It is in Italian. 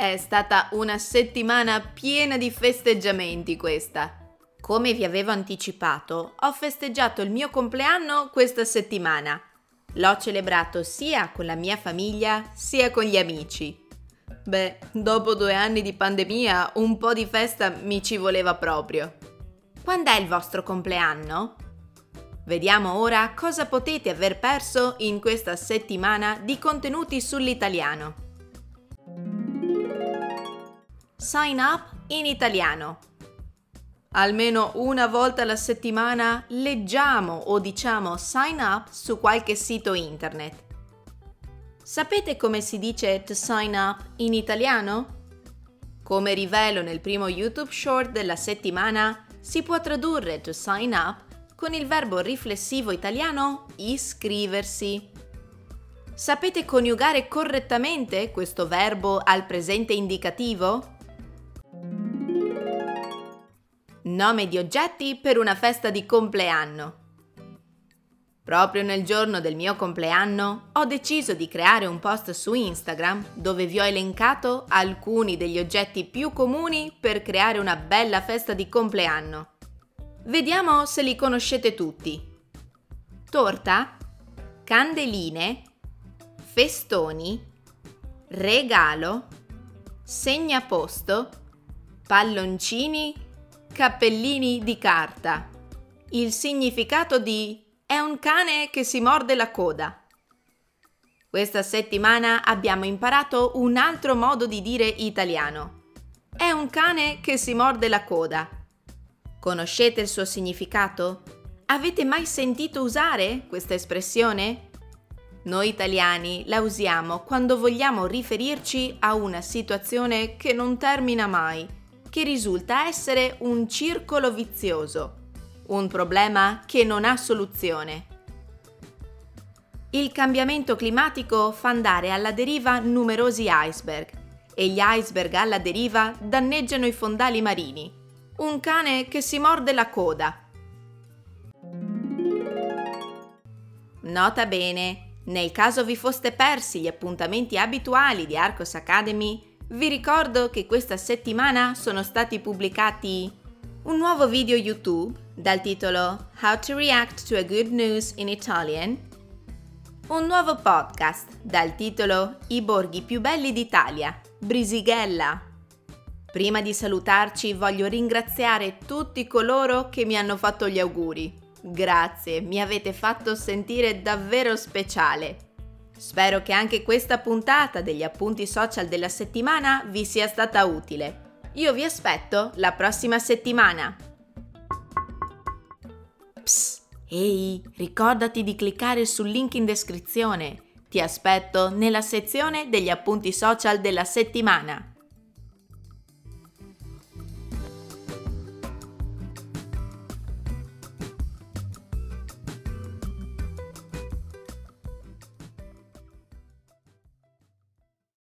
È stata una settimana piena di festeggiamenti questa. Come vi avevo anticipato, ho festeggiato il mio compleanno questa settimana L'ho celebrato sia con la mia famiglia sia con gli amici. Beh, dopo due anni di pandemia un po' di festa mi ci voleva proprio. Quando è il vostro compleanno? Vediamo ora cosa potete aver perso in questa settimana di contenuti sull'italiano. Sign up in italiano. Almeno una volta alla settimana leggiamo o diciamo sign up su qualche sito internet. Sapete come si dice to sign up in italiano? Come rivelo nel primo YouTube short della settimana, si può tradurre to sign up con il verbo riflessivo italiano iscriversi. Sapete coniugare correttamente questo verbo al presente indicativo? Nome di oggetti per una festa di compleanno. Proprio nel giorno del mio compleanno ho deciso di creare un post su Instagram dove vi ho elencato alcuni degli oggetti più comuni per creare una bella festa di compleanno. Vediamo se li conoscete tutti. Torta, candeline, festoni, regalo, segnaposto, palloncini Cappellini di carta. Il significato di è un cane che si morde la coda. Questa settimana abbiamo imparato un altro modo di dire italiano. È un cane che si morde la coda. Conoscete il suo significato? Avete mai sentito usare questa espressione? Noi italiani la usiamo quando vogliamo riferirci a una situazione che non termina mai che risulta essere un circolo vizioso, un problema che non ha soluzione. Il cambiamento climatico fa andare alla deriva numerosi iceberg e gli iceberg alla deriva danneggiano i fondali marini. Un cane che si morde la coda. Nota bene, nel caso vi foste persi gli appuntamenti abituali di Arcos Academy, vi ricordo che questa settimana sono stati pubblicati un nuovo video YouTube dal titolo How to React to a Good News in Italian, un nuovo podcast dal titolo I borghi più belli d'Italia, Brisighella. Prima di salutarci voglio ringraziare tutti coloro che mi hanno fatto gli auguri. Grazie, mi avete fatto sentire davvero speciale. Spero che anche questa puntata degli appunti social della settimana vi sia stata utile. Io vi aspetto la prossima settimana. Psst, ehi, ricordati di cliccare sul link in descrizione. Ti aspetto nella sezione degli appunti social della settimana.